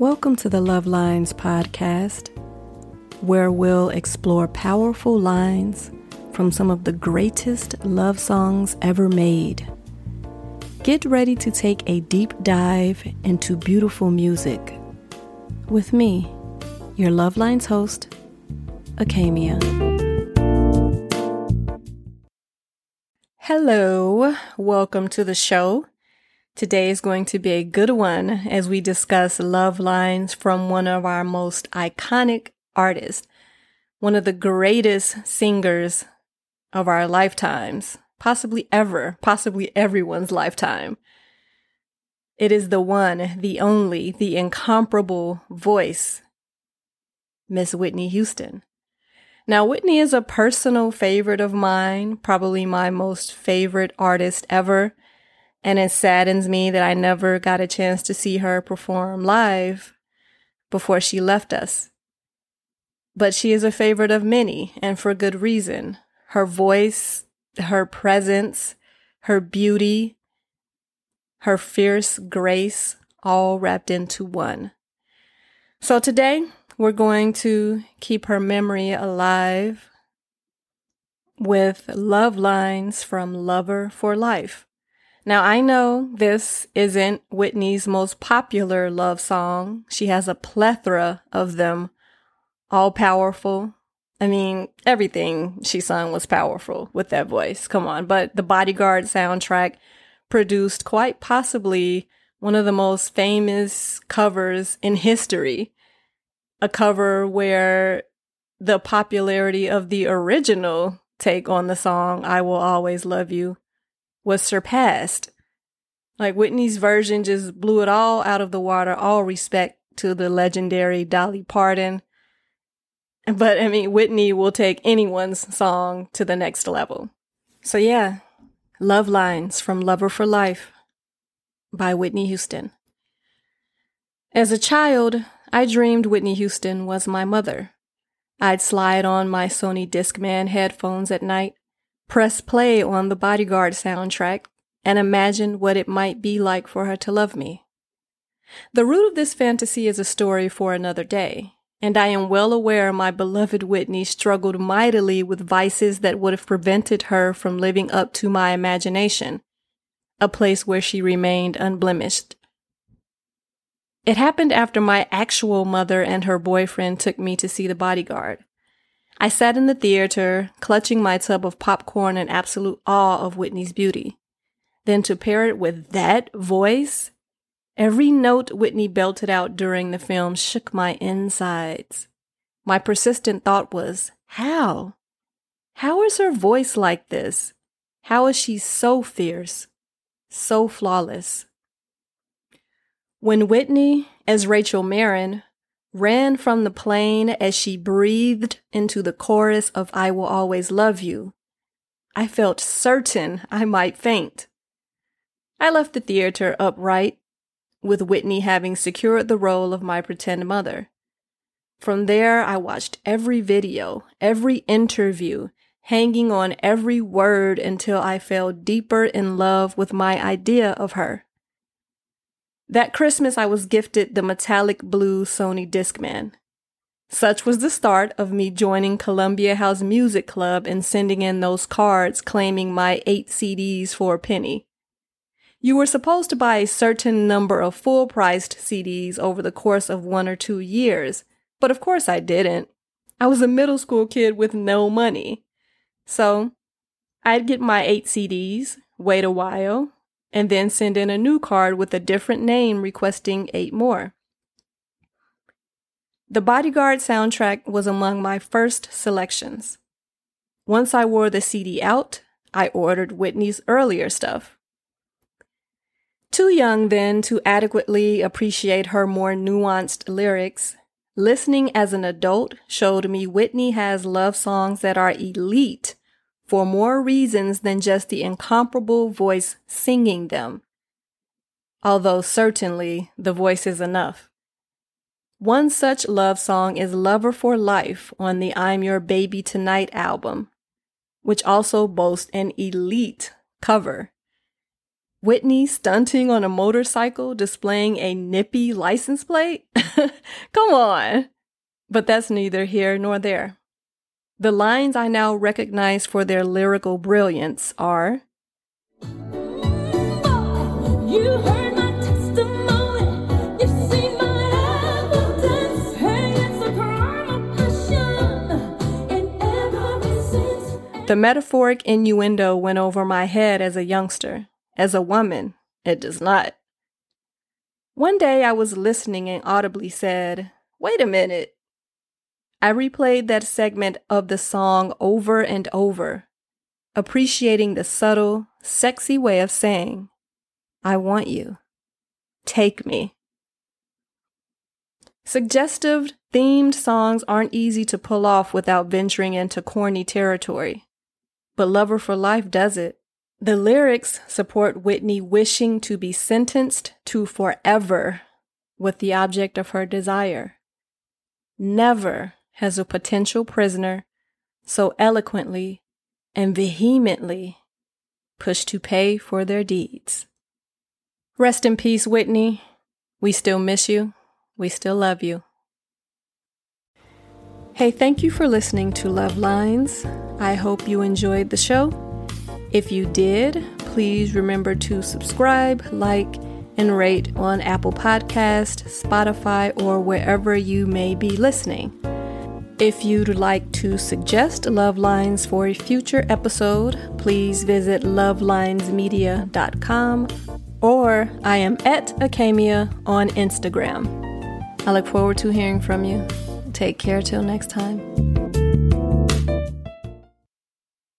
Welcome to the Love Lines podcast, where we'll explore powerful lines from some of the greatest love songs ever made. Get ready to take a deep dive into beautiful music with me, your Love Lines host, Akamia. Hello, welcome to the show. Today is going to be a good one as we discuss love lines from one of our most iconic artists, one of the greatest singers of our lifetimes, possibly ever, possibly everyone's lifetime. It is the one, the only, the incomparable voice, Miss Whitney Houston. Now, Whitney is a personal favorite of mine, probably my most favorite artist ever. And it saddens me that I never got a chance to see her perform live before she left us. But she is a favorite of many, and for good reason. Her voice, her presence, her beauty, her fierce grace, all wrapped into one. So today, we're going to keep her memory alive with love lines from Lover for Life. Now, I know this isn't Whitney's most popular love song. She has a plethora of them, all powerful. I mean, everything she sung was powerful with that voice. Come on. But the Bodyguard soundtrack produced quite possibly one of the most famous covers in history. A cover where the popularity of the original take on the song, I Will Always Love You, was surpassed. Like Whitney's version just blew it all out of the water, all respect to the legendary Dolly Parton. But I mean, Whitney will take anyone's song to the next level. So yeah, Love Lines from Lover for Life by Whitney Houston. As a child, I dreamed Whitney Houston was my mother. I'd slide on my Sony Discman headphones at night press play on the Bodyguard soundtrack, and imagine what it might be like for her to love me. The root of this fantasy is a story for another day, and I am well aware my beloved Whitney struggled mightily with vices that would have prevented her from living up to my imagination, a place where she remained unblemished. It happened after my actual mother and her boyfriend took me to see the bodyguard. I sat in the theater, clutching my tub of popcorn in absolute awe of Whitney's beauty. Then to pair it with that voice, every note Whitney belted out during the film shook my insides. My persistent thought was, how? How is her voice like this? How is she so fierce, so flawless? When Whitney, as Rachel Marron, ran from the plane as she breathed into the chorus of I Will Always Love You. I felt certain I might faint. I left the theater upright, with Whitney having secured the role of my pretend mother. From there, I watched every video, every interview, hanging on every word until I fell deeper in love with my idea of her. That Christmas, I was gifted the metallic blue Sony Discman. Such was the start of me joining Columbia House Music Club and sending in those cards claiming my eight CDs for a penny. You were supposed to buy a certain number of full priced CDs over the course of one or two years, but of course I didn't. I was a middle school kid with no money. So I'd get my eight CDs, wait a while, and then send in a new card with a different name requesting eight more. The Bodyguard soundtrack was among my first selections. Once I wore the CD out, I ordered Whitney's earlier stuff. Too young then to adequately appreciate her more nuanced lyrics, listening as an adult showed me Whitney has love songs that are elite for more reasons than just the incomparable voice singing them, although certainly the voice is enough. One such love song is Lover for Life on the I'm Your Baby Tonight album, which also boasts an elite cover. Whitney stunting on a motorcycle displaying a nippy license plate? Come on. But that's neither here nor there. The lines I now recognize for their lyrical brilliance are The metaphoric innuendo went over my head as a youngster. As a woman, it does not. One day I was listening and audibly said, Wait a minute. I replayed that segment of the song over and over, appreciating the subtle, sexy way of saying, I want you. Take me. Suggestive, themed songs aren't easy to pull off without venturing into corny territory but Lover for Life does it. The lyrics support Whitney wishing to be sentenced to forever with the object of her desire. Never has a potential prisoner so eloquently and vehemently pushed to pay for their deeds. Rest in peace, Whitney. We still miss you. We still love you. Hey, thank you for listening to Love Lines. I hope you enjoyed the show. If you did, please remember to subscribe, like, and rate on Apple Podcast, Spotify, or wherever you may be listening. If you'd like to suggest Love Lines for a future episode, please visit lovelinesmedia.com or I am at Acamia on Instagram. I look forward to hearing from you. Take care till next time.